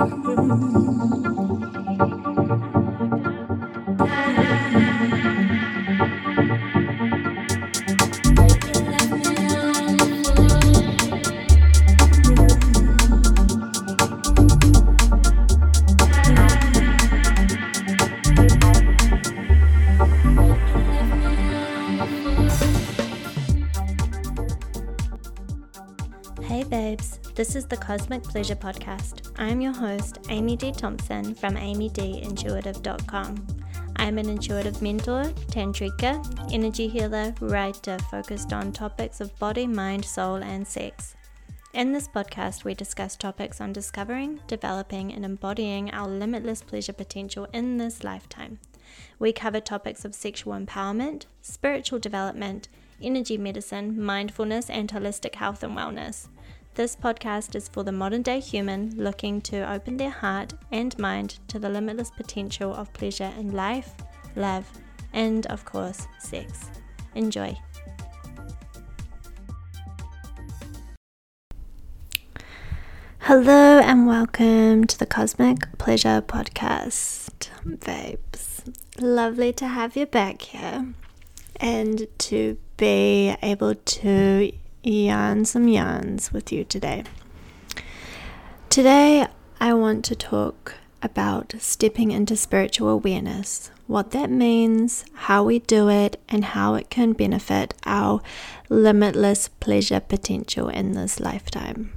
Hey babes, this is the Cosmic Pleasure Podcast. I'm your host, Amy Dee Thompson from amydeeintuitive.com. I'm an intuitive mentor, tantrika, energy healer, writer focused on topics of body, mind, soul, and sex. In this podcast, we discuss topics on discovering, developing, and embodying our limitless pleasure potential in this lifetime. We cover topics of sexual empowerment, spiritual development, energy medicine, mindfulness, and holistic health and wellness. This podcast is for the modern day human looking to open their heart and mind to the limitless potential of pleasure in life, love, and of course, sex. Enjoy. Hello and welcome to the Cosmic Pleasure Podcast, babes. Lovely to have you back here and to be able to yarn some yarns with you today. Today, I want to talk about stepping into spiritual awareness, what that means, how we do it, and how it can benefit our limitless pleasure potential in this lifetime.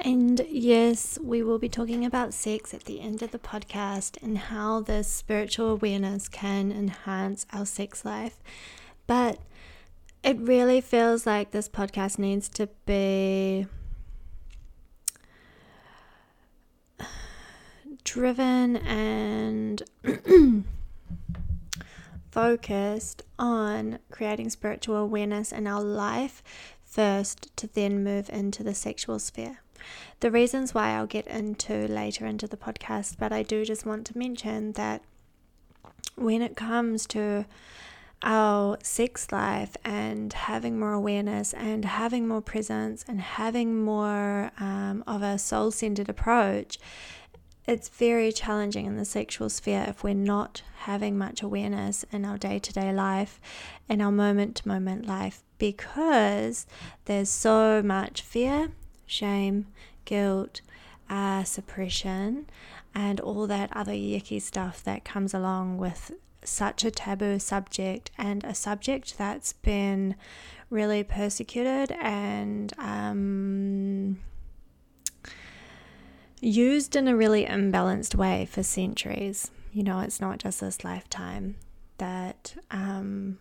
And yes, we will be talking about sex at the end of the podcast and how this spiritual awareness can enhance our sex life. But it really feels like this podcast needs to be driven and focused on creating spiritual awareness in our life first to then move into the sexual sphere. The reasons why I'll get into later into the podcast, but I do just want to mention that when it comes to our sex life and having more awareness and having more presence and having more um, of a soul centered approach, it's very challenging in the sexual sphere if we're not having much awareness in our day to day life, in our moment to moment life, because there's so much fear, shame, guilt, uh, suppression, and all that other yucky stuff that comes along with such a taboo subject and a subject that's been really persecuted and um, used in a really imbalanced way for centuries. You know, it's not just this lifetime that um,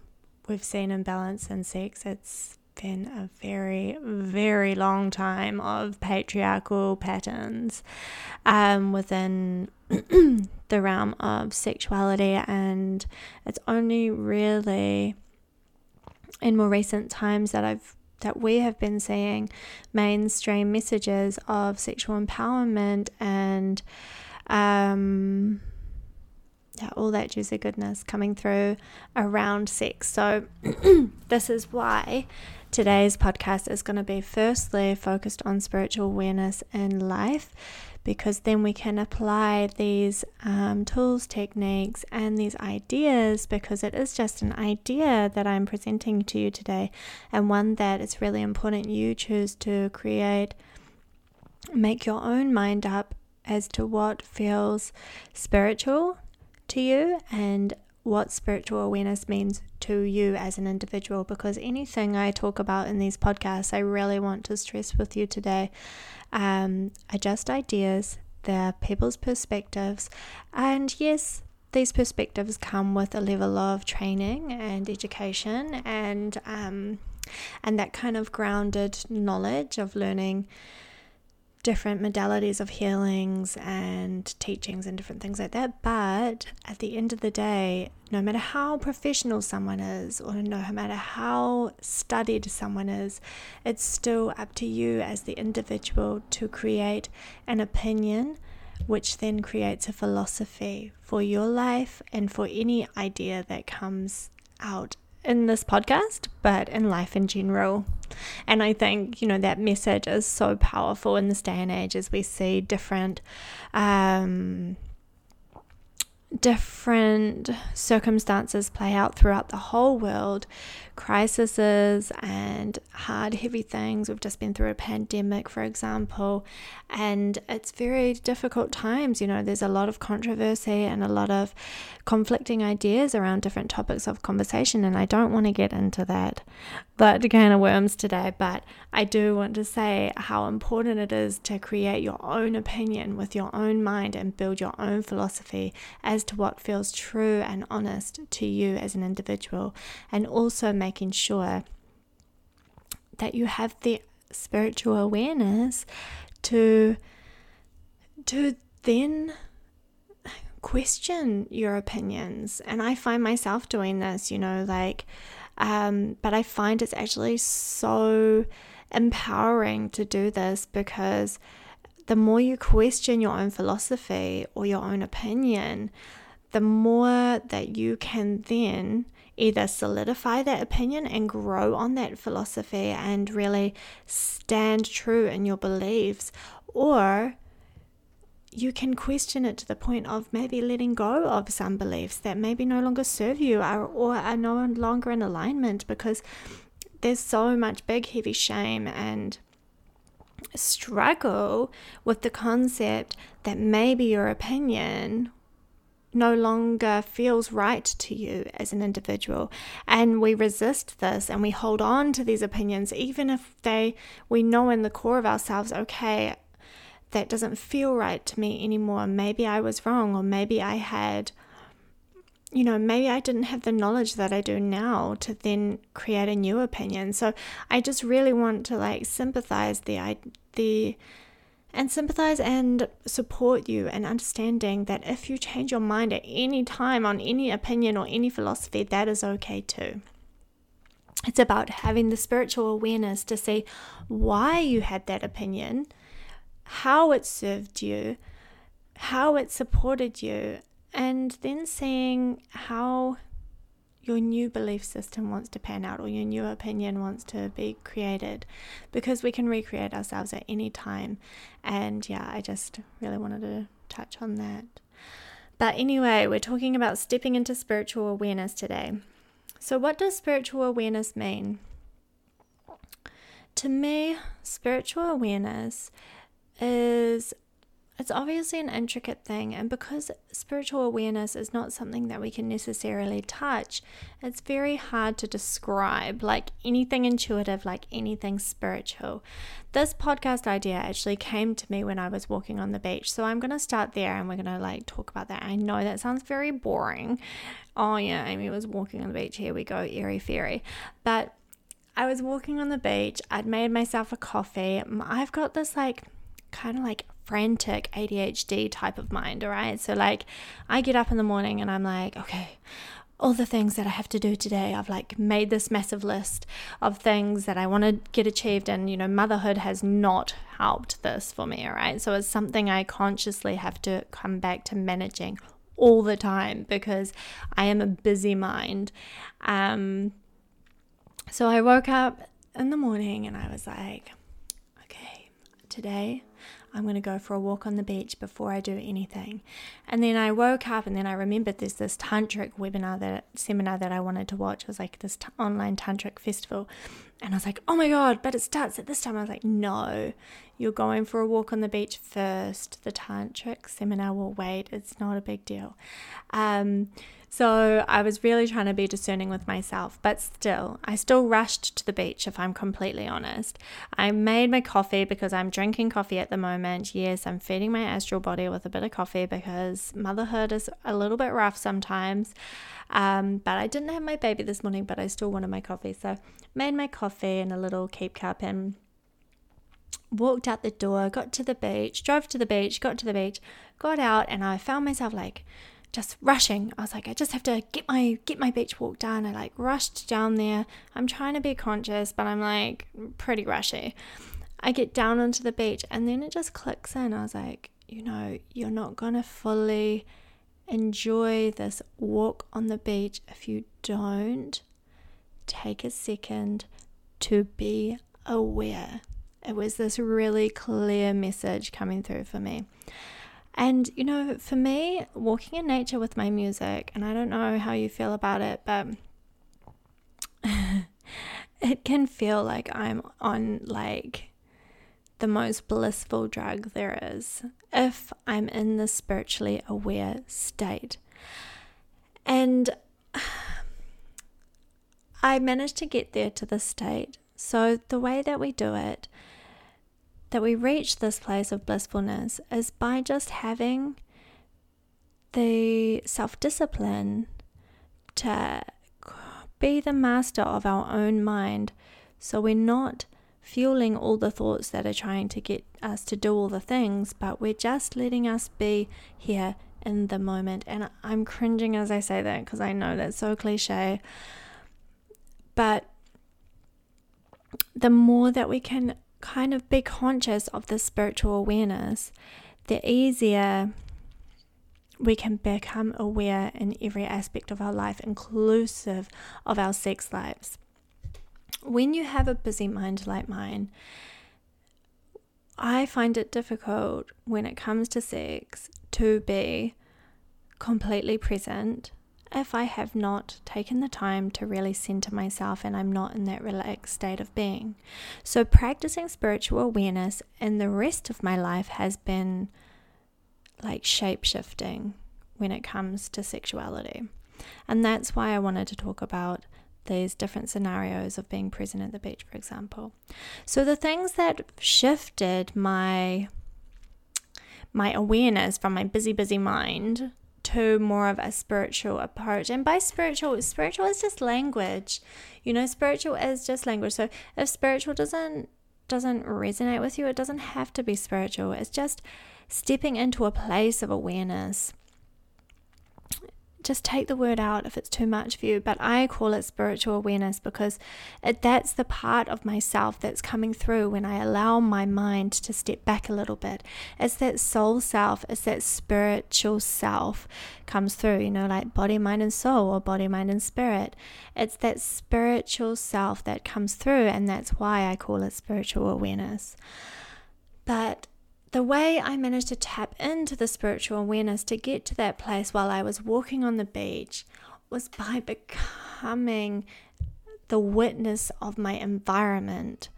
we've seen imbalance in sex, it's been a very, very long time of patriarchal patterns um, within the realm of sexuality, and it's only really in more recent times that I've that we have been seeing mainstream messages of sexual empowerment and um, yeah, all that juicy goodness coming through around sex. So, this is why today's podcast is going to be firstly focused on spiritual awareness in life because then we can apply these um, tools, techniques, and these ideas because it is just an idea that I'm presenting to you today, and one that it's really important you choose to create, make your own mind up as to what feels spiritual to you and what spiritual awareness means to you as an individual because anything I talk about in these podcasts, I really want to stress with you today. Um, are just ideas, they're people's perspectives, and yes, these perspectives come with a level of training and education and um, and that kind of grounded knowledge of learning different modalities of healings and teachings and different things like that. But at the end of the day, no matter how professional someone is, or no matter how studied someone is, it's still up to you as the individual to create an opinion, which then creates a philosophy for your life and for any idea that comes out in this podcast, but in life in general. And I think, you know, that message is so powerful in this day and age as we see different um, different circumstances play out throughout the whole world crises and hard, heavy things. We've just been through a pandemic, for example, and it's very difficult times. You know, there's a lot of controversy and a lot of conflicting ideas around different topics of conversation, and I don't want to get into that, that kind of worms today. But I do want to say how important it is to create your own opinion with your own mind and build your own philosophy as to what feels true and honest to you as an individual, and also make making sure that you have the spiritual awareness to to then question your opinions. And i find myself doing this you know like um, but i find it's actually so empowering to do this because the more you question your own philosophy or your own opinion the more that you can then either solidify that opinion and grow on that philosophy and really stand true in your beliefs, or you can question it to the point of maybe letting go of some beliefs that maybe no longer serve you or, or are no longer in alignment because there's so much big, heavy shame and struggle with the concept that maybe your opinion no longer feels right to you as an individual. And we resist this and we hold on to these opinions even if they we know in the core of ourselves okay that doesn't feel right to me anymore. Maybe i was wrong or maybe i had you know maybe i didn't have the knowledge that i do now to then create a new opinion. So i just really want to like sympathize the the and sympathize and support you and understanding that if you change your mind at any time on any opinion or any philosophy, that is okay too. It's about having the spiritual awareness to see why you had that opinion, how it served you, how it supported you, and then seeing how your new belief system wants to pan out or your new opinion wants to be created because we can recreate ourselves at any time. And yeah, I just really wanted to touch on that. But anyway, we're talking about stepping into spiritual awareness today. So, what does spiritual awareness mean? To me, spiritual awareness is it's obviously an intricate thing, and because spiritual awareness is not something that we can necessarily touch, it's very hard to describe like anything intuitive, like anything spiritual. This podcast idea actually came to me when I was walking on the beach, so I'm to start there and we're to like talk about that. I know that sounds very boring. Oh, yeah, Amy was walking on the beach. Here we go, airy fairy. But I was walking on the beach, I'd made myself a coffee. I've got this like kind of like frantic ADHD type of mind, all right? So, like, I get up in the morning and I'm like, okay, all the things that I have to do today. I've like made this massive list of things that I want to get achieved, and you know, motherhood has not helped this for me, all right? So, it's something I consciously have to come back to managing all the time because I am a busy mind. Um, so, I woke up in the morning and I was like, okay, today I'm going to go for a walk on the beach before I do anything. And then I woke up and then I remembered there's this tantric webinar that seminar that I wanted to watch. It was like this t- online tantric festival. And I was like, oh my God, but it starts at this time. I was like, no, you're going for a walk on the beach first. The tantric seminar will wait. It's not a big deal. Um, so I was really trying to be discerning with myself, but still, I still rushed to the beach if I'm completely honest. I made my coffee because I'm drinking coffee at the moment. Yes, I'm feeding my astral body with a bit of coffee because motherhood is a little bit rough sometimes. Um, but I didn't have my baby this morning, but I still wanted my coffee. So made my coffee in a little keep cup and walked out the door, got to the beach, drove to the beach, got to the beach, got out, and I found myself like just rushing. I was like, I just have to get my get my beach walk done. I like rushed down there. I'm trying to be conscious, but I'm like pretty rushy. I get down onto the beach and then it just clicks in. I was like, you know, you're not gonna fully enjoy this walk on the beach if you don't take a second to be aware. It was this really clear message coming through for me. And, you know, for me, walking in nature with my music, and I don't know how you feel about it, but it can feel like I'm on like the most blissful drug there is if I'm in the spiritually aware state. And I managed to get there to this state. So, the way that we do it that we reach this place of blissfulness is by just having the self discipline to be the master of our own mind so we're not fueling all the thoughts that are trying to get us to do all the things, but we're just letting us be here in the moment. And I'm cringing as I say that because I know that's so cliche. But the more that we can kind of be conscious of the spiritual awareness, the easier we can become aware in every aspect of our life, inclusive of our sex lives. When you have a busy mind like mine, I find it difficult when it comes to sex to be completely present if I have not taken the time to really center myself and I'm not in that relaxed state of being. So, practicing spiritual awareness in the rest of my life has been like shape shifting when it comes to sexuality. And that's why I wanted to talk about these different scenarios of being present at the beach, for example. So, the things that shifted my my awareness from my busy, busy mind to more of a spiritual approach. And by spiritual, spiritual is just language. You know, spiritual is just language. So if spiritual doesn't doesn't resonate with you, it doesn't have to be spiritual. It's just stepping into a place of awareness just take the word out if it's too much for you. But I call it spiritual awareness because it, that's the part of myself that's coming through when I allow my mind to step back a little bit. It's that soul self, it's that spiritual self comes through, you know, like body, mind, and soul, or body, mind, and spirit. It's that spiritual self that comes through, and that's why I call it spiritual awareness. But the way I managed to tap into the spiritual awareness to get to that place while I was walking on the beach was by becoming the witness of my environment.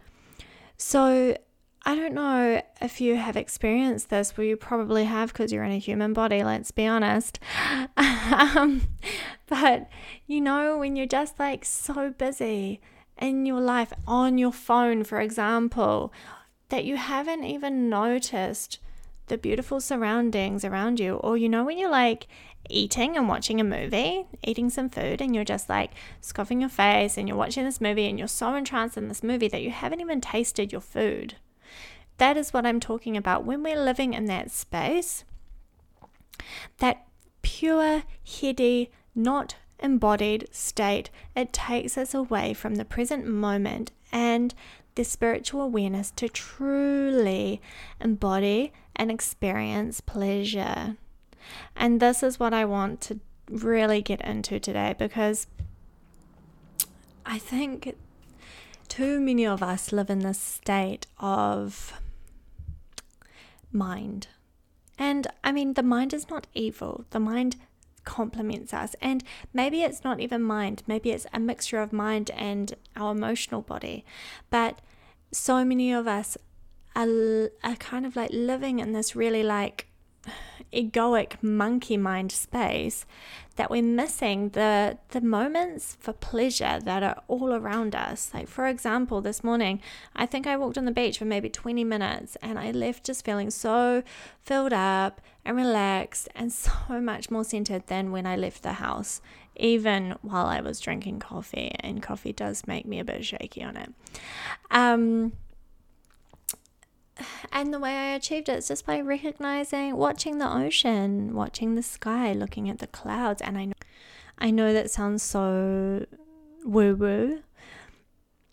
So, I don't know if you have experienced this, well, you probably have because you're in a human body, let's be honest. um, but you know, when you're just like so busy in your life, on your phone, for example, that you haven't even noticed the beautiful surroundings around you. Or, you know, when you're like eating and watching a movie, eating some food, and you're just like scoffing your face and you're watching this movie and you're so entranced in this movie that you haven't even tasted your food. That is what I'm talking about. When we're living in that space, that pure, heady, not embodied state, it takes us away from the present moment and spiritual awareness to truly embody and experience pleasure. And this is what I want to really get into today because I think too many of us live in this state of mind. And I mean, the mind is not evil. The mind complements us. And maybe it's not even mind, maybe it's a mixture of mind and our emotional body. But so many of us are, are kind of like living in this really like egoic monkey mind space that we're missing the the moments for pleasure that are all around us. Like for example this morning i think i walked on the beach for maybe 20 minutes and i left just feeling so filled up and relaxed and so much more centered than when i left the house even while i was drinking coffee and coffee does make me a bit shaky on it um and the way I achieved it is just by recognizing, watching the ocean, watching the sky, looking at the clouds. And I know, I know that sounds so woo woo,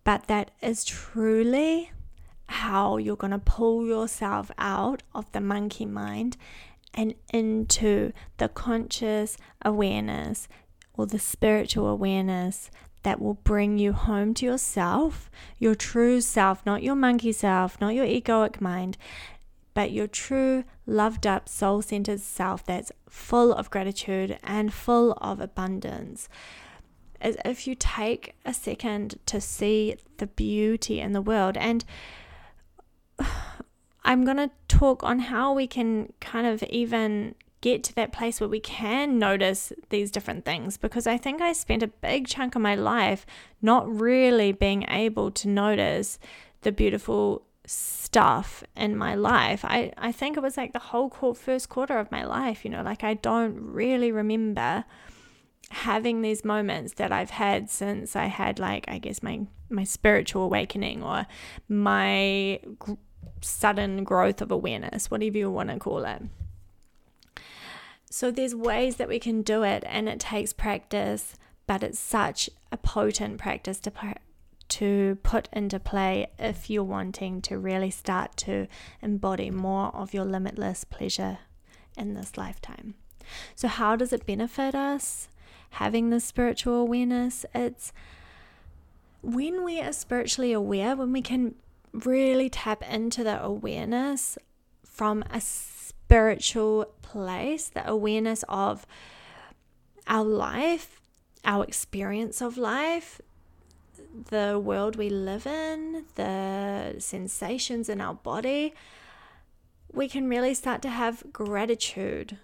but that is truly how you're going to pull yourself out of the monkey mind and into the conscious awareness or the spiritual awareness that will bring you home to yourself, your true self, not your monkey self, not your egoic mind, but your true, loved up, soul centered self that's full of gratitude and full of abundance. If you take a second to see the beauty in the world. And I'm going to talk on how we can kind of even get to that place where we can notice these different things because I think I spent a big chunk of my life not really being able to notice the beautiful stuff in my life. I, I think it was like the whole first quarter of my life, you know, like I don't really remember having these moments that I've had since I had like I guess my my spiritual awakening or my sudden growth of awareness, whatever you want to call it. So there's ways that we can do it, and it takes practice, but it's such a potent practice to to put into play if you're wanting to really start to embody more of your limitless pleasure in this lifetime. So how does it benefit us having this spiritual awareness? It's when we are spiritually aware, when we can really tap into the awareness from a spiritual place, the awareness of our life, our experience of life, the world we live in, the sensations in our body, we can really start to have gratitude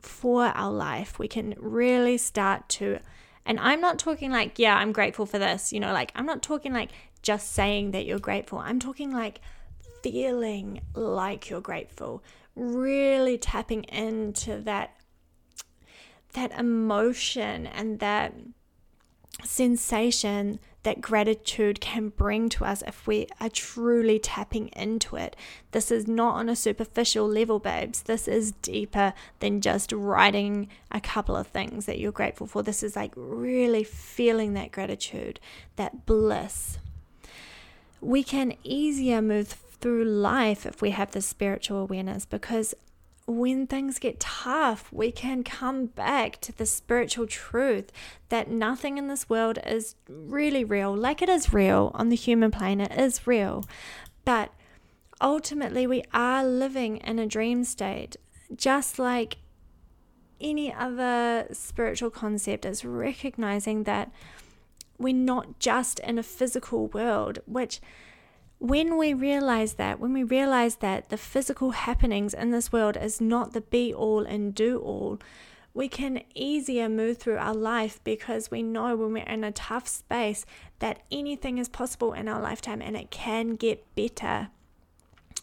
for our life. We can really start to, and I'm not talking like, yeah, I'm grateful for this, you know, like, I'm not talking like just saying that you're grateful. I'm talking like feeling like you're grateful, really tapping into that that emotion and that sensation that gratitude can bring to us if we are truly tapping into it. This is not on a superficial level, babes. This is deeper than just writing a couple of things that you're grateful for. This is like really feeling that gratitude, that bliss. We can easier move through life if we have this spiritual awareness because when things get tough, we can come back to the spiritual truth that nothing in this world is really real. Like it is real on the human plane, it is real. But ultimately, we are living in a dream state, just like any other spiritual concept is recognizing that we're not just in a physical world, which when we realize that, when we realize that the physical happenings in this world is not the be all and do all, we can easier move through our life because we know when we're in a tough space that anything is possible in our lifetime and it can get better.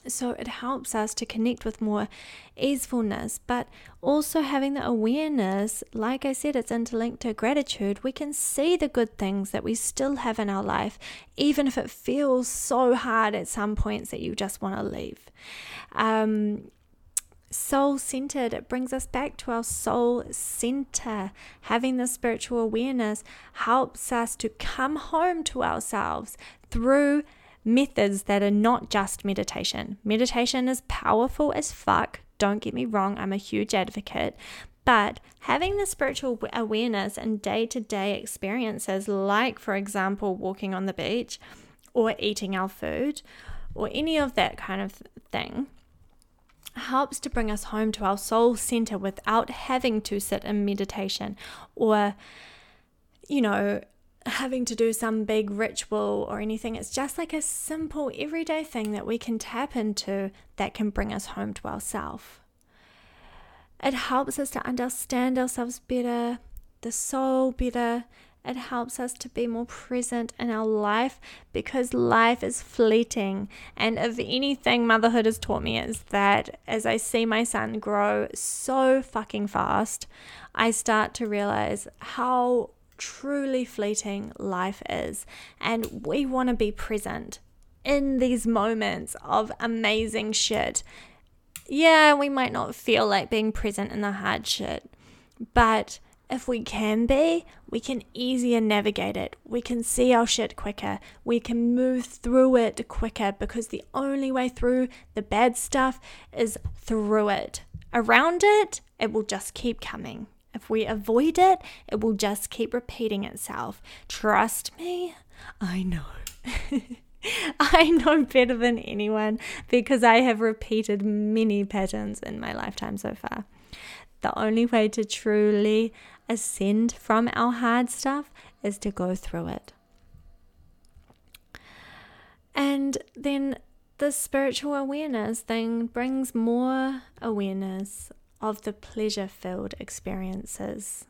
So it helps us to connect with more easefulness, but also having the awareness, like I said, it's interlinked to gratitude. We can see the good things that we still have in our life, even if it feels so hard at some points that you just want to leave. Um, soul centered. It brings us back to our soul center. Having the spiritual awareness helps us to come home to ourselves through methods that are not just meditation. Meditation is powerful as fuck. Don't get me wrong, I'm a huge advocate. But having the spiritual awareness in day to day experiences, like, for example, walking on the beach or eating our food or any of that kind of thing, helps to bring us home to our soul center without having to sit in meditation or, you know, having to do some big ritual or anything. It's just like a simple everyday thing that we can tap into that can bring us home to ourselves. It helps us to understand ourselves better, the soul better. It helps us to be more present in our life because life is fleeting. And if anything, motherhood has taught me is that as I see my son grow so fucking fast, I start to realize how truly fleeting life is. And we want to be present in these moments of amazing shit. Yeah, we might not feel like being present in the hard shit, but if we can be, we can easier navigate it. We can see our shit quicker. We can move through it quicker because the only way through the bad stuff is through it. Around it, it will just keep coming. If we avoid it, it will just keep repeating itself. Trust me, I know. I know better than anyone because I have repeated many patterns in my lifetime so far. The only way to truly ascend from our hard stuff is to go through it. And then the spiritual awareness thing brings more awareness of the pleasure filled experiences,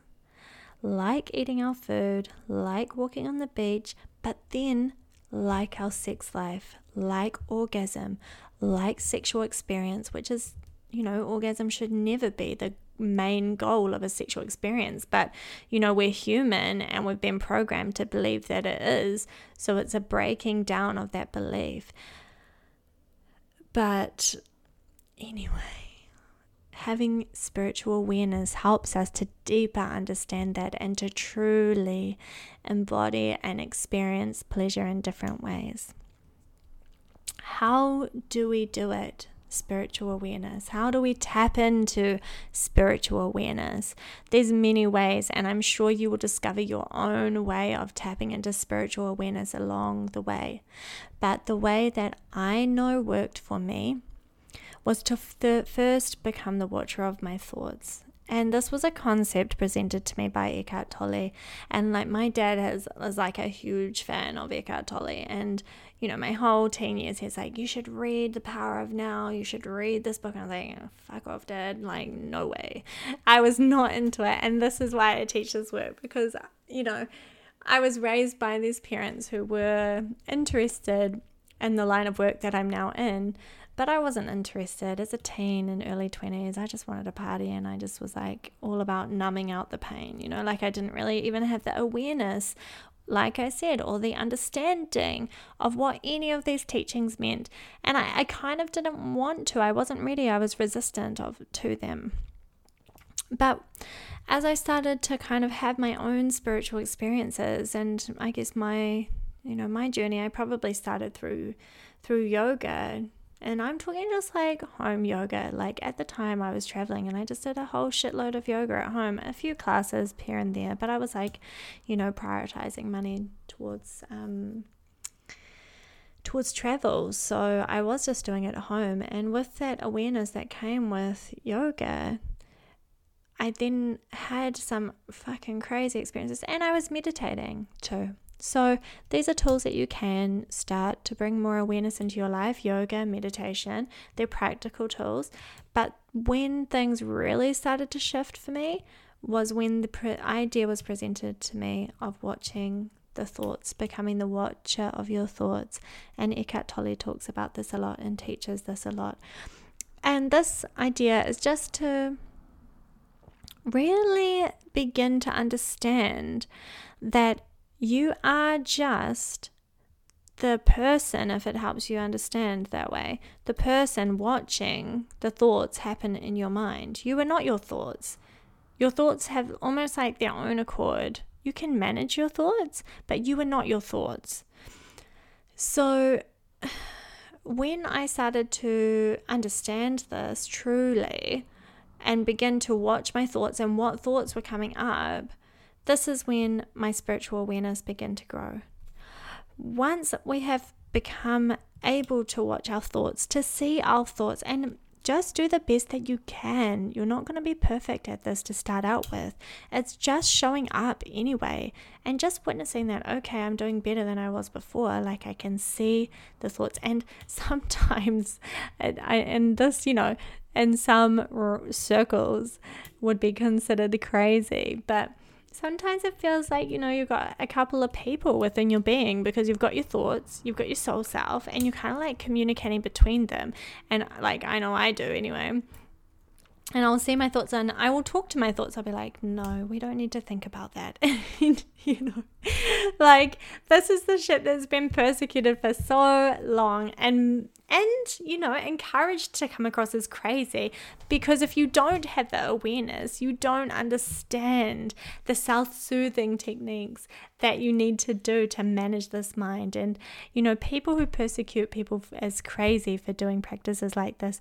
like eating our food, like walking on the beach, but then like our sex life, like orgasm, like sexual experience, which is, you know, orgasm should never be the main goal of a sexual experience. But, you know, we're human and we've been programmed to believe that it is. So it's a breaking down of that belief. But anyway, having spiritual awareness helps us to deeper understand that and to truly embody and experience pleasure in different ways. How do we do it? Spiritual awareness. How do we tap into spiritual awareness? There's many ways, and I'm sure you will discover your own way of tapping into spiritual awareness along the way. But the way that I know worked for me was to first become the watcher of my thoughts. And this was a concept presented to me by Eckhart Tolle. And like my dad has is like a huge fan of Eckhart Tolle. And, you know, my whole teen years he's like, You should read The Power of Now, you should read this book. And I was like, oh, fuck off, dad. Like, no way. I was not into it. And this is why I teach this work because, you know, I was raised by these parents who were interested in the line of work that I'm now in but I wasn't interested as a teen in early 20s. I just wanted to party and I just was like all about numbing out the pain, you know, like I didn't really even have the awareness, like I said, or the understanding of what any of these teachings meant. And I, I kind of didn't want to. I wasn't ready. I was resistant of to them. But as I started to kind of have my own spiritual experiences and I guess my you know my journey I probably started through through yoga and I'm talking just like home yoga. Like at the time I was traveling and I just did a whole shitload of yoga at home, a few classes here and there, but I was like, you know, prioritizing money towards um towards travel. So I was just doing it at home and with that awareness that came with yoga, I then had some fucking crazy experiences and I was meditating too. So, these are tools that you can start to bring more awareness into your life yoga, meditation. They're practical tools. But when things really started to shift for me was when the pre- idea was presented to me of watching the thoughts, becoming the watcher of your thoughts. And Eckhart Tolle talks about this a lot and teaches this a lot. And this idea is just to really begin to understand that you are just the person, if it helps you understand that way, the person watching the thoughts happen in your mind. You are not your thoughts. Your thoughts have almost like their own accord. You can manage your thoughts, but you are not your thoughts. So, when I started to understand this truly and begin to watch my thoughts and what thoughts were coming up, this is when my spiritual awareness began to grow. Once we have become able to watch our thoughts, to see our thoughts, and just do the best that you can. You're not going to be perfect at this to start out with. It's just showing up anyway and just witnessing that, okay, I'm doing better than I was before. Like I can see the thoughts. And sometimes, and this, you know, in some circles would be considered crazy, but sometimes it feels like you know you've got a couple of people within your being because you've got your thoughts you've got your soul self and you're kind of like communicating between them and like i know i do anyway and I'll see my thoughts and I will talk to my thoughts. I'll be like, no, we don't need to think about that. you know, like this is the shit that's been persecuted for so long and and you know encouraged to come across as crazy. Because if you don't have the awareness you don't understand the self-soothing techniques that you need to do to manage this mind. And you know people who persecute people as crazy for doing practices like this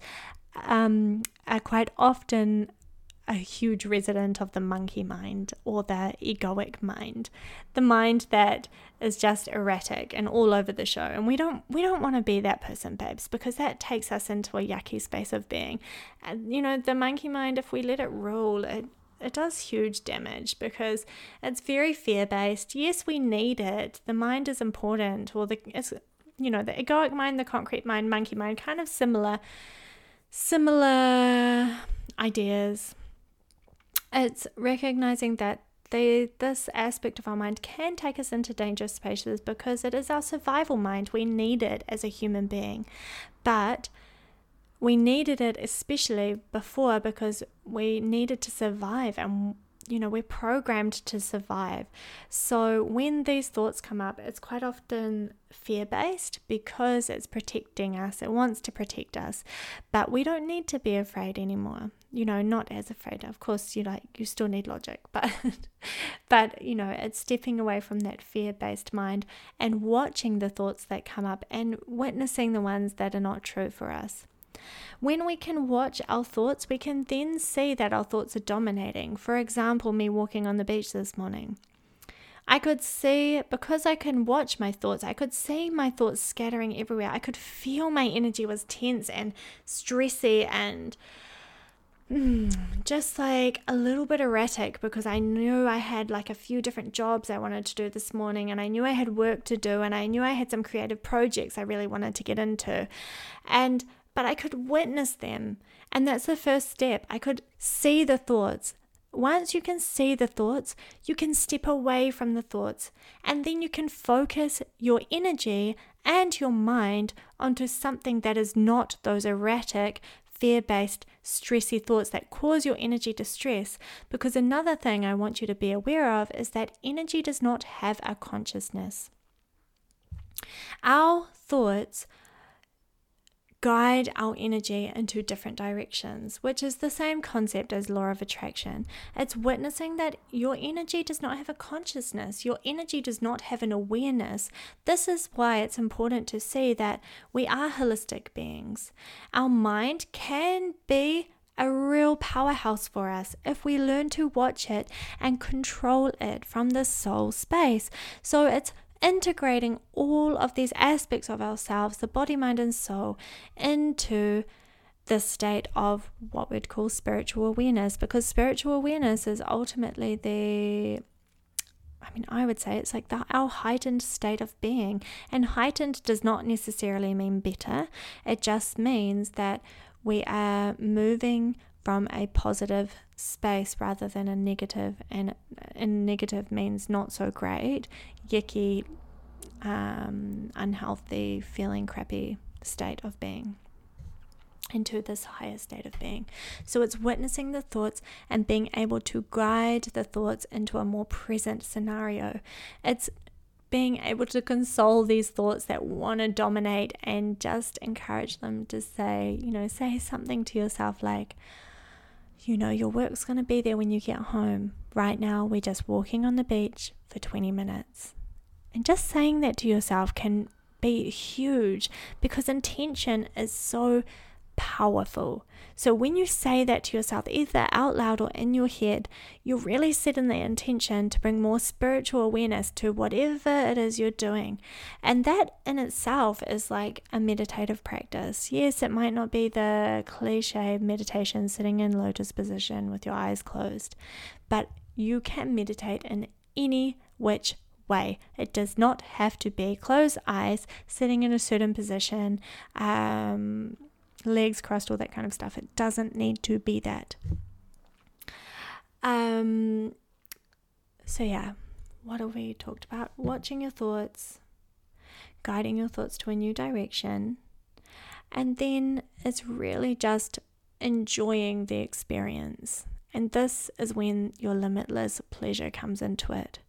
um, are quite often a huge resident of the monkey mind or the egoic mind, the mind that is just erratic and all over the show. And we don't we don't want to be that person, babes, because that takes us into a yucky space of being. And you know, the monkey mind, if we let it rule, it it does huge damage because it's very fear based. Yes, we need it. The mind is important, or the you know the egoic mind, the concrete mind, monkey mind, kind of similar, similar ideas it's recognizing that the, this aspect of our mind can take us into dangerous spaces because it is our survival mind. We need it as a human being. But we needed it especially before because we needed to survive and you know, we're programmed to survive. So when these thoughts come up, it's quite often fear based because it's protecting us. It wants to protect us. But we don't need to be afraid anymore. You know, not as afraid. Of course, you like you still need logic, but but you know, it's stepping away from that fear-based mind and watching the thoughts that come up and witnessing the ones that are not true for us. When we can watch our thoughts, we can then see that our thoughts are dominating. For example, me walking on the beach this morning. I could see, because I can watch my thoughts, I could see my thoughts scattering everywhere. I could feel my energy was tense and stressy and mm, just like a little bit erratic because I knew I had like a few different jobs I wanted to do this morning and I knew I had work to do and I knew I had some creative projects I really wanted to get into. And but I could witness them. And that's the first step. I could see the thoughts. Once you can see the thoughts, you can step away from the thoughts, and then you can focus your energy and your mind onto something that is not those erratic, fear based, stressy thoughts that cause your energy to stress. Because another thing I want you to be aware of is that energy does not have a consciousness. Our thoughts guide our energy into different directions, which is the same concept as law of attraction. It's witnessing that your energy does not have a consciousness, your energy does not have an awareness. This is why it's important to see that we are holistic beings. Our mind can be a real powerhouse for us if we learn to watch it and control it from the soul space. So it's integrating all of these aspects of ourselves, the body, mind, and soul, into the state of what we'd call spiritual awareness because spiritual awareness is ultimately the I mean, I would say it's like the, our heightened state of being. And heightened does not necessarily mean better, it just means that we are moving from a positive space rather than a negative, and a negative means not so great, yucky, um, unhealthy, feeling crappy state of being into this higher state of being. So it's witnessing the thoughts and being able to guide the thoughts into a more present scenario. It's being able to console these thoughts that want to dominate and just encourage them to say, you know, say something to yourself like, you know, your work's going to be there when you get home. Right now, we're just walking on the beach for 20 minutes. And just saying that to yourself can be huge because intention is so powerful. So when you say that to yourself, either out loud or in your head, you're really setting the intention to bring more spiritual awareness to whatever it is you're doing. And that in itself is like a meditative practice. Yes, it might not be the cliche meditation sitting in lotus position with your eyes closed, but you can meditate in any which way. It does not have to be closed eyes, sitting in a certain position. Um, legs crossed, all that kind of stuff. It doesn't need to be that. Um, so, yeah, what have we talked about? Watching your thoughts, guiding your thoughts to a new direction, and then it's really just enjoying the experience. And this is when your limitless pleasure comes into it.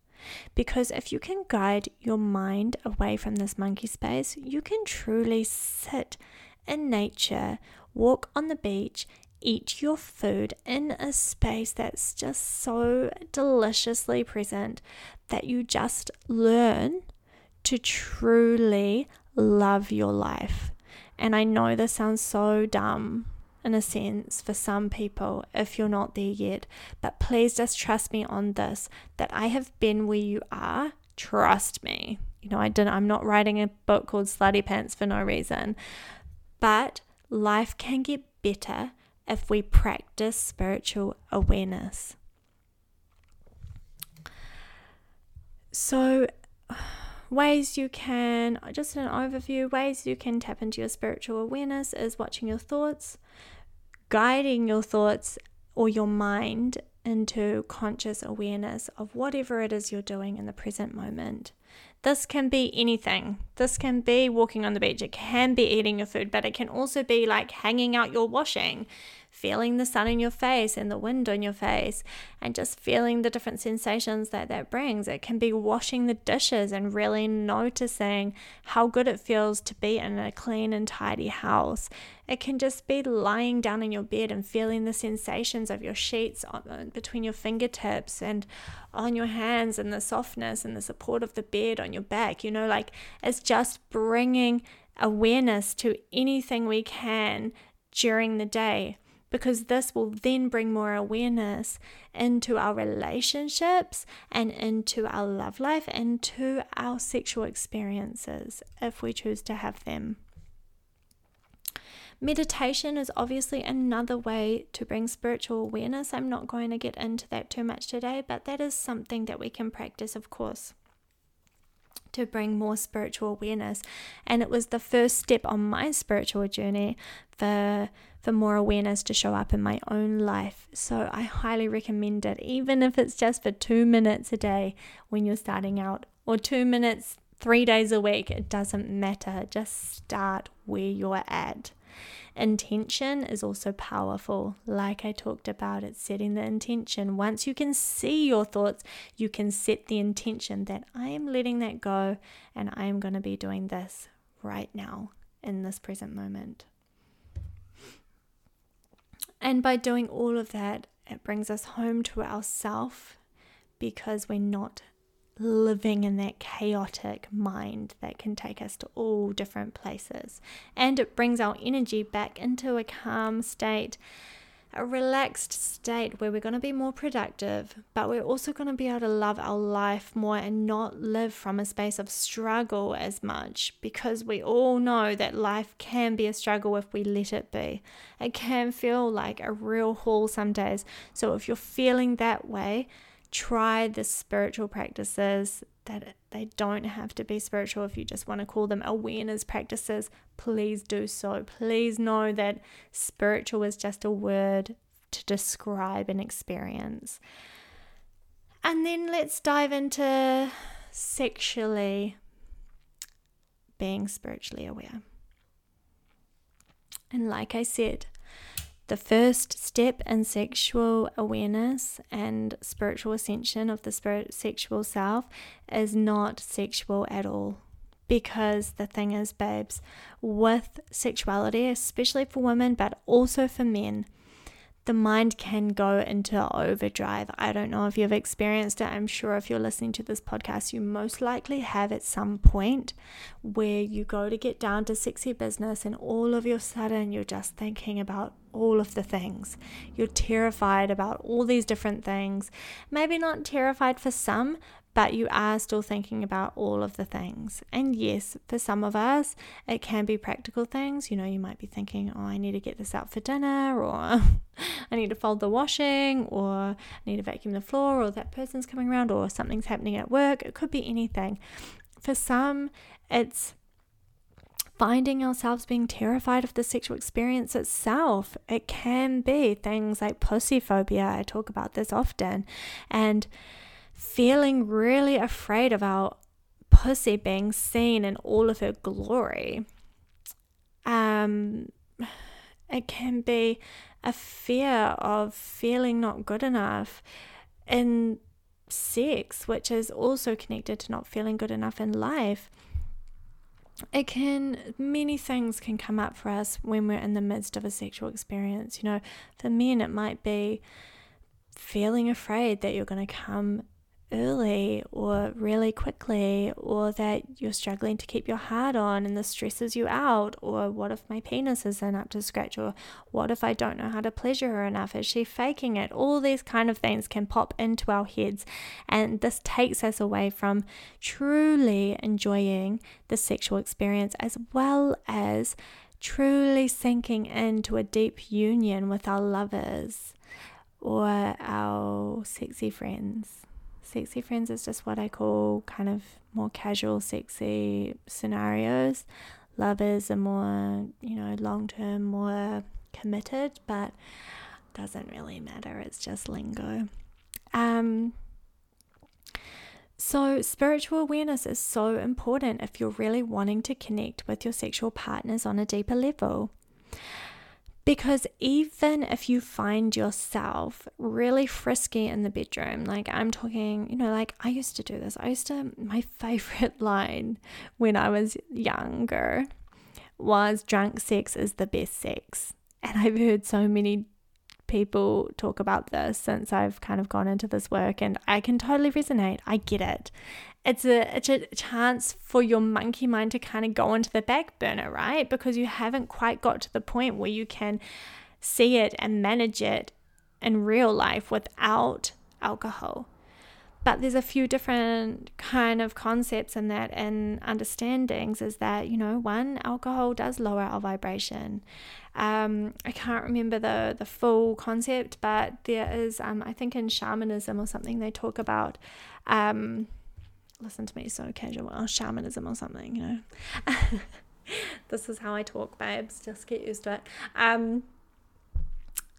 Because if you can guide your mind away from this monkey space, you can truly sit in nature, walk on the beach, eat your food in a space that's just so deliciously present that you just learn to truly love your life. And I know this sounds so dumb in a sense for some people if you're not there yet. But please just trust me on this that I have been where you are. Trust me. You know, I didn't I'm not writing a book called Slutty Pants for no reason. But life can get better if we practice spiritual awareness. So ways you can, just an overview, ways you can tap into your spiritual awareness is watching your thoughts, guiding your thoughts or your mind into conscious awareness of whatever it is you're doing in the present moment. This can be anything. This can be walking on the beach. It can be eating your food, but it can also be like hanging out your washing, feeling the sun in your face and the wind on your face, and just feeling the different sensations that that brings. It can be washing the dishes and really noticing how good it feels to be in a clean and tidy house. It can just be lying down in your bed and feeling the sensations of your sheets on, uh, between your fingertips and on your hands and the softness and the support of the bed on your back. You know, like it's just bringing awareness to anything we can during the day because this will then bring more awareness into our relationships and into our love life and to our sexual experiences if we choose to have them. Meditation is obviously another way to bring spiritual awareness. I'm not going to get into that too much today, but that is something that we can practice, of course to bring more spiritual awareness and it was the first step on my spiritual journey for for more awareness to show up in my own life. So I highly recommend it, even if it's just for two minutes a day when you're starting out, or two minutes three days a week. It doesn't matter. Just start where you're at. Intention is also powerful. Like I talked about, it's setting the intention. Once you can see your thoughts, you can set the intention that I am letting that go and I am going to be doing this right now in this present moment. And by doing all of that, it brings us home to ourself because we're not living in that chaotic mind that can take us to all different places. And it brings our energy back into a calm state a relaxed state where we're going to be more productive, but we're also going to be able to love our life more and not live from a space of struggle as much because we all know that life can be a struggle if we let it be. It can feel like a real haul some days. So if you're feeling that way, try the spiritual practices that they don't have to be spiritual. If you just want to call them awareness practices please do so. Please know that spiritual is just a word to describe an experience. And then let's dive into sexually being spiritually aware. And like i said the first step in sexual awareness and spiritual ascension of the spirit sexual self is not sexual at all. Because the thing is, babes, with sexuality, especially for women, but also for men, the mind can go into overdrive. I don't know if you've experienced it. I'm sure if you're listening to this podcast, you most likely have at some point where you go to get down to sexy business and all of a sudden you're just thinking about all of the things. You're terrified about all these different things. Maybe not terrified for some, but you are still thinking about all of the things. And yes, for some of us, it can be practical things. You know, you might be thinking, oh, I need to get this out for dinner, or I need to fold the washing, or I need to vacuum the floor, or that person's coming around, or something's happening at work. It could be anything. For some, it's finding ourselves being terrified of the sexual experience itself. It can be things like pussy phobia. I talk about this often. And feeling really afraid of our pussy being seen in all of her glory. Um, it can be a fear of feeling not good enough in sex, which is also connected to not feeling good enough in life. It can, many things can come up for us when we're in the midst of a sexual experience. You know, for men, it might be feeling afraid that you're going to come early or really quickly, or that you're struggling to keep your heart on and this stresses you out, or what if my penis isn't up to scratch, or what if I don't know how to pleasure her enough? Is she faking it? All these kind of things can pop into our heads, and this takes us away from truly enjoying the sexual experience as well as truly sinking into a deep union with our lovers or our sexy friends. Sexy friends is just what I call kind of more casual, sexy scenarios. Lovers are more, you know, long term, more committed, but doesn't really matter. It's just lingo. Um, so, spiritual awareness is so important if you're really wanting to connect with your sexual partners on a deeper level. Because even if you find yourself really frisky in the bedroom, like I'm talking, you know, like I used to do this. I used to, my favorite line when I was younger was drunk sex is the best sex. And I've heard so many people talk about this since I've kind of gone into this work and I can totally resonate. I get it it's a it's a chance for your monkey mind to kind of go into the back burner, right? Because you haven't quite got to the point where you can see it and manage it in real life without alcohol. But there's a few different kind of concepts in that and understandings is that, you know, one, alcohol does lower our vibration. Um, I can't remember the, the full concept, but there is, um, I think in shamanism or something, they talk about um, listen to me so casual or shamanism or something, you know. this is how I talk, babes. Just get used to it. Um,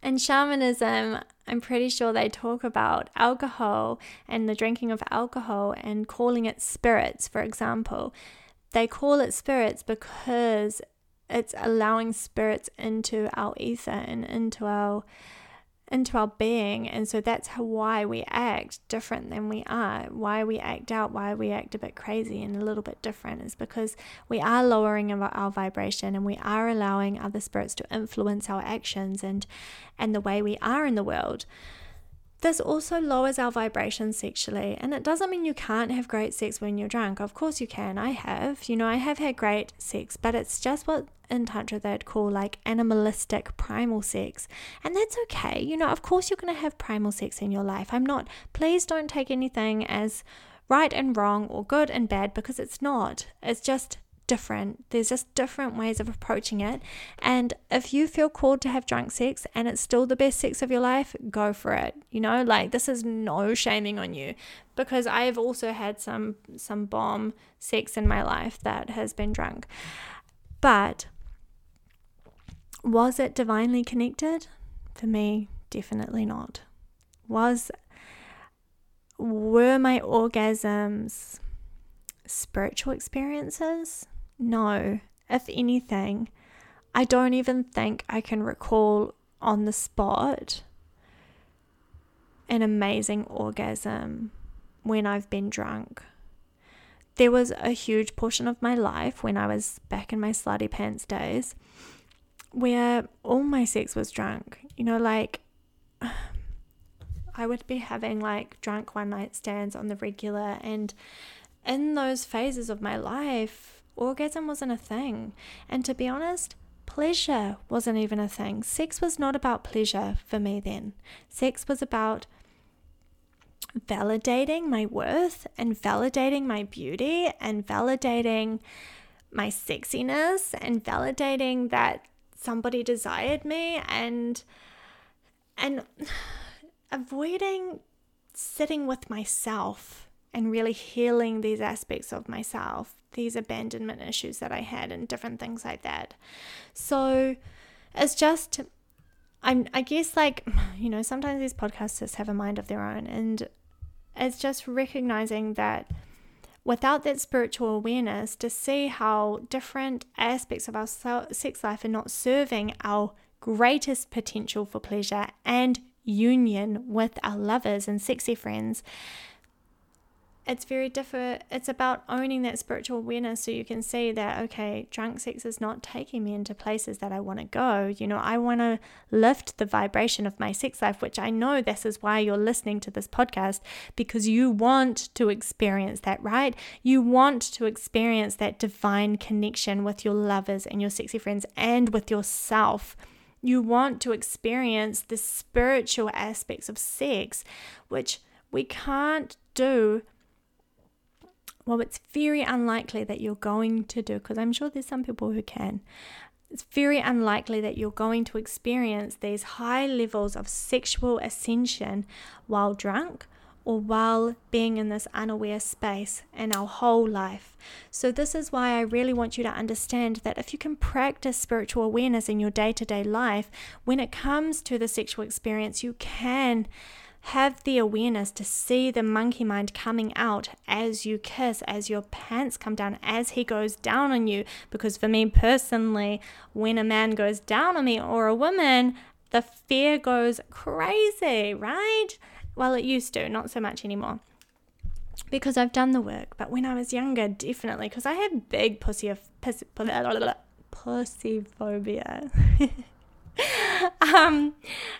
in shamanism, I'm pretty sure they talk about alcohol and the drinking of alcohol and calling it spirits, for example. They call it spirits because it's allowing spirits into our ether and into our into our being. And so that's how, why we act different than we are, why we act out, why we act a bit crazy and a little bit different is because we are lowering our, our vibration and we are allowing other spirits to influence our actions and, and the way we are in the world. This also lowers our vibration sexually, and it doesn't mean you can't have great sex when you're drunk. Of course, you can. I have. You know, I have had great sex, but it's just what in Tantra they'd call like animalistic primal sex. And that's okay. You know, of course, you're going to have primal sex in your life. I'm not, please don't take anything as right and wrong or good and bad because it's not. It's just different. There's just different ways of approaching it. And if you feel called to have drunk sex and it's still the best sex of your life, go for it. You know, like this is no shaming on you because I've also had some some bomb sex in my life that has been drunk. But was it divinely connected? For me, definitely not. Was were my orgasms spiritual experiences? No. If anything, I don't even think I can recall on the spot an amazing orgasm when I've been drunk. There was a huge portion of my life when I was back in my slutty pants days where all my sex was drunk. You know, like I would be having like drunk one night stands on the regular, and in those phases of my life, orgasm wasn't a thing. And to be honest, pleasure wasn't even a thing. Sex was not about pleasure for me then. Sex was about validating my worth and validating my beauty and validating my sexiness and validating that somebody desired me and and avoiding sitting with myself and really healing these aspects of myself these abandonment issues that I had and different things like that. So it's just I'm I guess like you know sometimes these podcasters have a mind of their own and it's just recognizing that without that spiritual awareness to see how different aspects of our sex life are not serving our greatest potential for pleasure and union with our lovers and sexy friends it's very different. It's about owning that spiritual awareness so you can see that, okay, drunk sex is not taking me into places that I want to go. You know, I want to lift the vibration of my sex life, which I know this is why you're listening to this podcast because you want to experience that, right? You want to experience that divine connection with your lovers and your sexy friends and with yourself. You want to experience the spiritual aspects of sex, which we can't do well, it's very unlikely that you're going to do, because I'm sure there's some people who can. It's very unlikely that you're going to experience these high levels of sexual ascension while drunk or while being in this unaware space in our whole life. So, this is why I really want you to understand that if you can practice spiritual awareness in your day to day life, when it comes to the sexual experience, you can have the awareness to see the monkey mind coming out as you kiss, as your pants come down, as he goes down on you. Because for me personally, when a man goes down on me or a woman, the fear goes crazy, right? Well, it used to, not so much anymore. Because I've done the work, but when I was younger, definitely, because I had big pussy pussy, pussy phobia. um,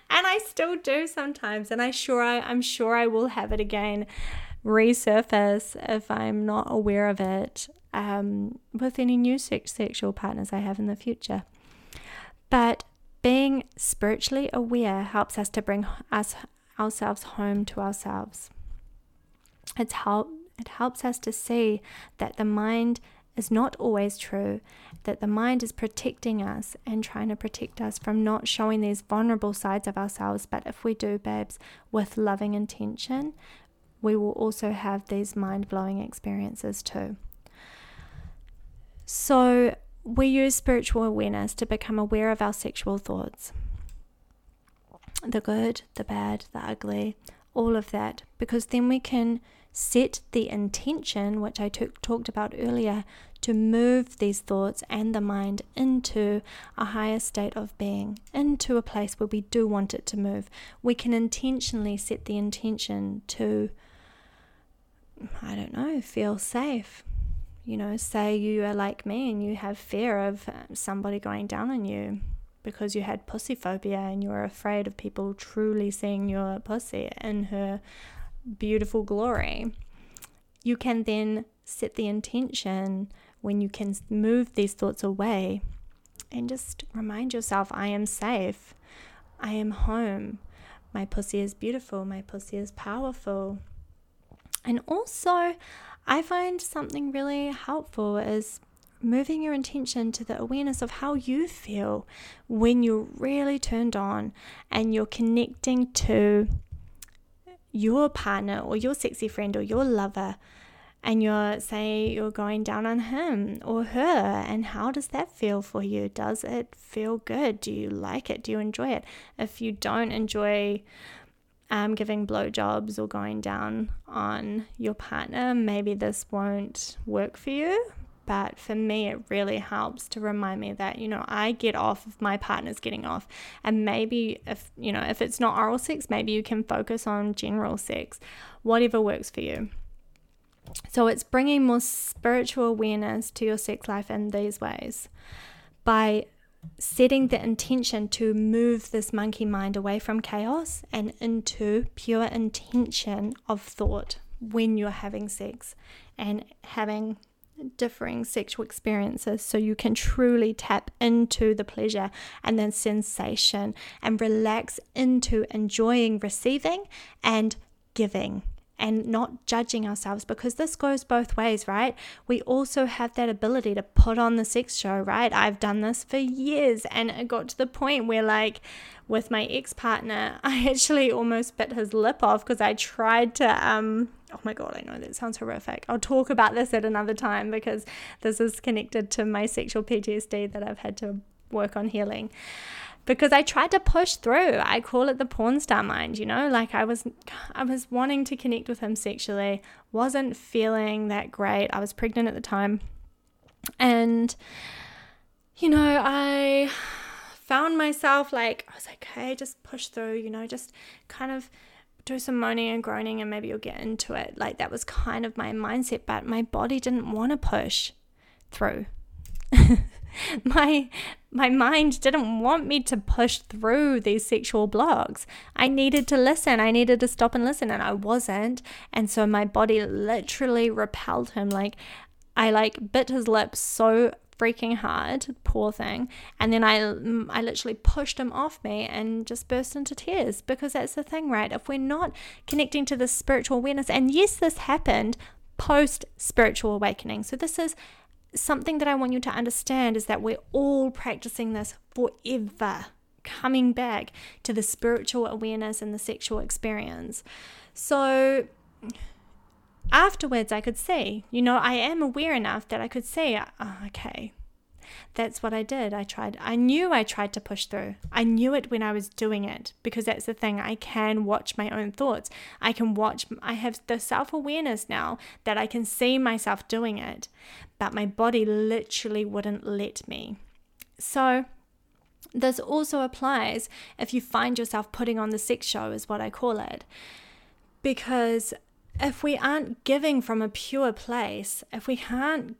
and I still do sometimes, and I sure I, I'm sure I will have it again resurface if I'm not aware of it um, with any new sex- sexual partners I have in the future. But being spiritually aware helps us to bring us ourselves home to ourselves. It's help it helps us to see that the mind is not always true, that the mind is protecting us and trying to protect us from not showing these vulnerable sides of ourselves. But if we do, babes, with loving intention, we will also have these mind blowing experiences too. So, we use spiritual awareness to become aware of our sexual thoughts the good, the bad, the ugly, all of that, because then we can set the intention, which I t- talked about earlier, to move these thoughts and the mind into a higher state of being, into a place where we do want it to move. We can intentionally set the intention to, I don't know, feel safe. You know, say you are like me and you have fear of uh, somebody going down on you because you had pussy phobia and you were afraid of people truly seeing your pussy in her beautiful glory, you can then set the intention when you can move these thoughts away and just remind yourself I am safe, I am home, my pussy is beautiful, my pussy is powerful. And also, I find something really helpful is moving your intention to the awareness of how you feel when you're really turned on and you're connecting to your partner or your sexy friend or your lover and you're say you're going down on him or her and how does that feel for you? Does it feel good? Do you like it? Do you enjoy it? If you don't enjoy um, giving blowjobs or going down on your partner maybe this won't work for you. But for me, it really helps to remind me that, you know, I get off if my partner's getting off. And maybe if, you know, if it's not oral sex, maybe you can focus on general sex, whatever works for you. So it's bringing more spiritual awareness to your sex life in these ways by setting the intention to move this monkey mind away from chaos and into pure intention of thought when you're having sex and having differing sexual experiences. So you can truly tap into the pleasure and then sensation and relax into enjoying receiving and giving and not judging ourselves because this goes both ways, right? We also have that ability to put on the sex show, right? I've done this for years and it got to the point where, like, with my ex partner, I actually almost bit his lip off because I tried to, um, oh my god, I know that sounds horrific. I'll talk about this at another time because this is connected to my sexual PTSD that I've had to work on healing. Because I tried to push through. I call it the porn star mind, you know? Like I was I was wanting to connect with him sexually, wasn't feeling that great. I was pregnant at the time. And you know, I found myself like I was like, okay, just push through, you know, just kind of do some moaning and groaning and maybe you'll get into it. Like that was kind of my mindset, but my body didn't want to push through. my my mind didn't want me to push through these sexual blocks. I needed to listen. I needed to stop and listen and I wasn't. And so my body literally repelled him like I like bit his lips so freaking hard, poor thing. And then I, mm, I literally pushed him off me and just burst into tears because that's the thing, right? If we're not connecting to the spiritual awareness, and yes, this happened post spiritual awakening. So this is something that I want you to understand is that we're all practicing this forever, coming back to the spiritual awareness and the sexual experience. So afterwards I could see, you know, I am aware enough that I could see, oh, ah, okay, that's what I did. I tried, I knew I tried to push through. I knew it when I was doing it because that's the thing. I can watch my own thoughts. I can watch, I have the self awareness now that I can see myself doing it, but my body literally wouldn't let me. So, this also applies if you find yourself putting on the sex show, is what I call it. Because if we aren't giving from a pure place, if we aren't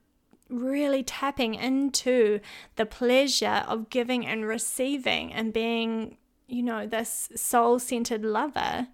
really tapping into the pleasure of giving and receiving and being, you know, this soul centered lover,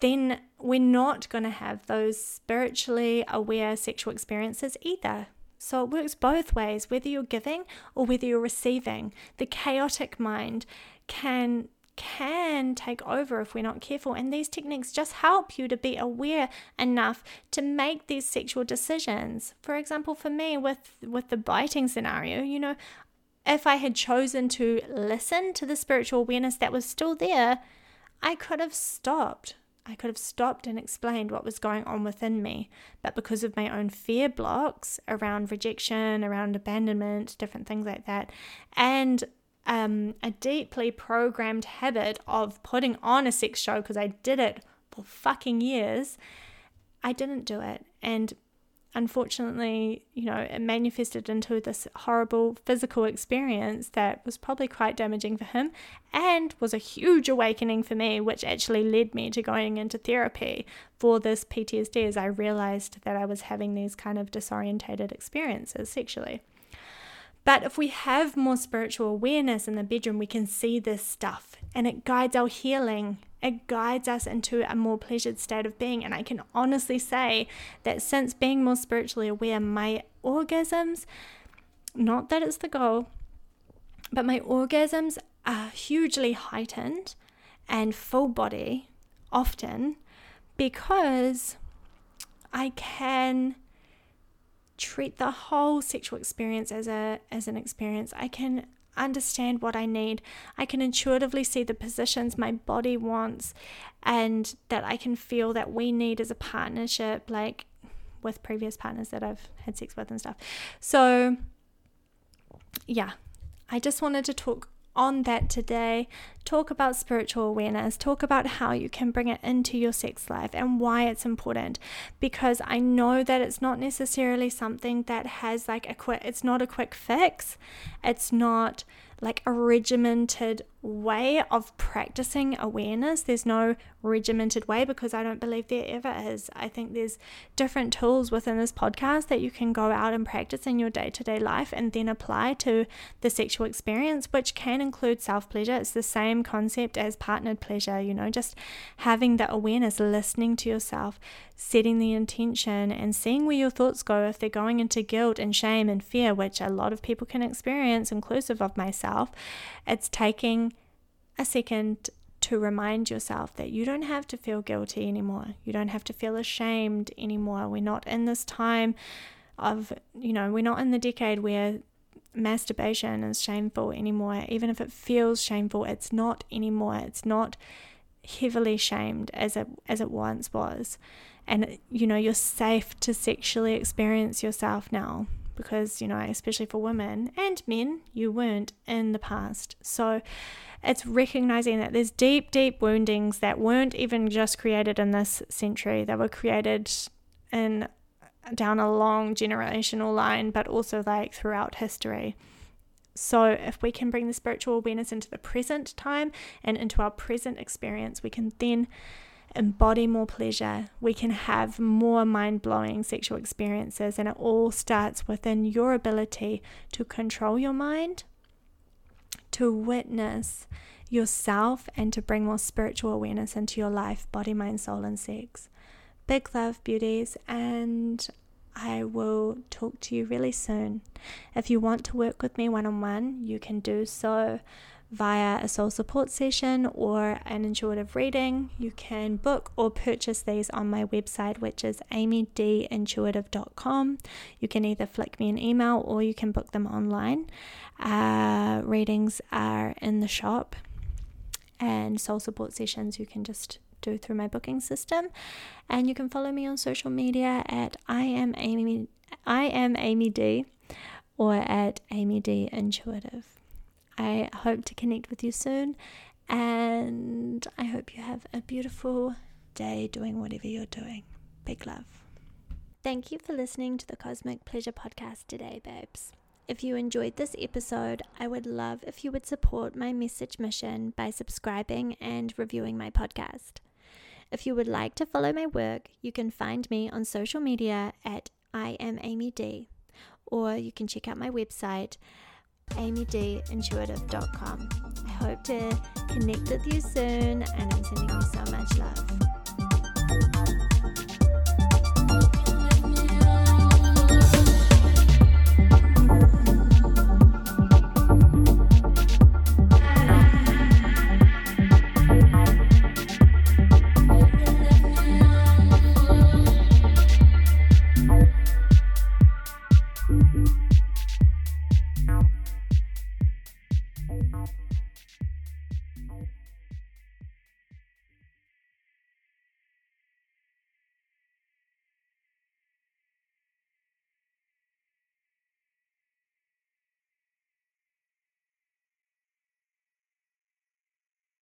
then we're not going to have those spiritually aware sexual experiences either. So it works both ways, whether you're giving or whether you're receiving. The chaotic mind can can take over if we're not careful. And these techniques just help you to be aware enough to make these sexual decisions. For example, for me with with the biting scenario, you know, if I had chosen to listen to the spiritual awareness that was still there, I could have stopped. I could have stopped and explained what was going on within me. But because of my own fear blocks around rejection, around abandonment, different things like that, and um, a deeply programmed habit of putting on a sex show because I did it for fucking years, I didn't do it. And unfortunately, you know, it manifested into this horrible physical experience that was probably quite damaging for him and was a huge awakening for me, which actually led me to going into therapy for this PTSD as I realized that I was having these kind of disorientated experiences sexually. But if we have more spiritual awareness in the bedroom, we can see this stuff and it guides our healing. It guides us into a more pleasured state of being. And I can honestly say that since being more spiritually aware, my orgasms, not that it's the goal, but my orgasms are hugely heightened and full body often because I can treat the whole sexual experience as a as an experience. I can understand what I need. I can intuitively see the positions my body wants and that I can feel that we need as a partnership like with previous partners that I've had sex with and stuff. So yeah, I just wanted to talk on that today. Talk about spiritual awareness, talk about how you can bring it into your sex life and why it's important. Because I know that it's not necessarily something that has like a quick, it's not a quick fix. It's not like a regimented way of practicing awareness. There's no regimented way because I don't believe there ever is. I think there's different tools within this podcast that you can go out and practice in your day to day life and then apply to the sexual experience, which can include self pleasure. It's the same concept as partnered pleasure, you know, just having the awareness, listening to yourself, setting the intention, and seeing where your thoughts go if they're going into guilt and shame and fear, which a lot of people can experience, inclusive of myself. It's taking a second to remind yourself that you don't have to feel guilty anymore. You don't have to feel ashamed anymore. We're not in this time of, you know, we're not in the decade where masturbation is shameful anymore. Even if it feels shameful, it's not anymore. It's not heavily shamed as it as it once was. And you know, you're safe to sexually experience yourself now because, you know, especially for women and men, you weren't in the past. So it's recognizing that there's deep, deep woundings that weren't even just created in this century, they were created in down a long generational line, but also like throughout history. So, if we can bring the spiritual awareness into the present time and into our present experience, we can then embody more pleasure. We can have more mind blowing sexual experiences, and it all starts within your ability to control your mind, to witness yourself, and to bring more spiritual awareness into your life, body, mind, soul, and sex. Big love, beauties, and I will talk to you really soon. If you want to work with me one on one, you can do so via a soul support session or an intuitive reading. You can book or purchase these on my website, which is amydeeintuitive.com. You can either flick me an email or you can book them online. Uh, readings are in the shop, and soul support sessions you can just do through my booking system. And you can follow me on social media at I am Amy I am Amy Dee or at Amy Dee Intuitive. I hope to connect with you soon and I hope you have a beautiful day doing whatever you're doing. Big love. Thank you for listening to the Cosmic Pleasure Podcast today, babes. If you enjoyed this episode, I would love if you would support my message mission by subscribing and reviewing my podcast. If you would like to follow my work, you can find me on social media at I am Amy Dee, or you can check out my website amydeeintuitive.com. I hope to connect with you soon, and I'm sending you so much love.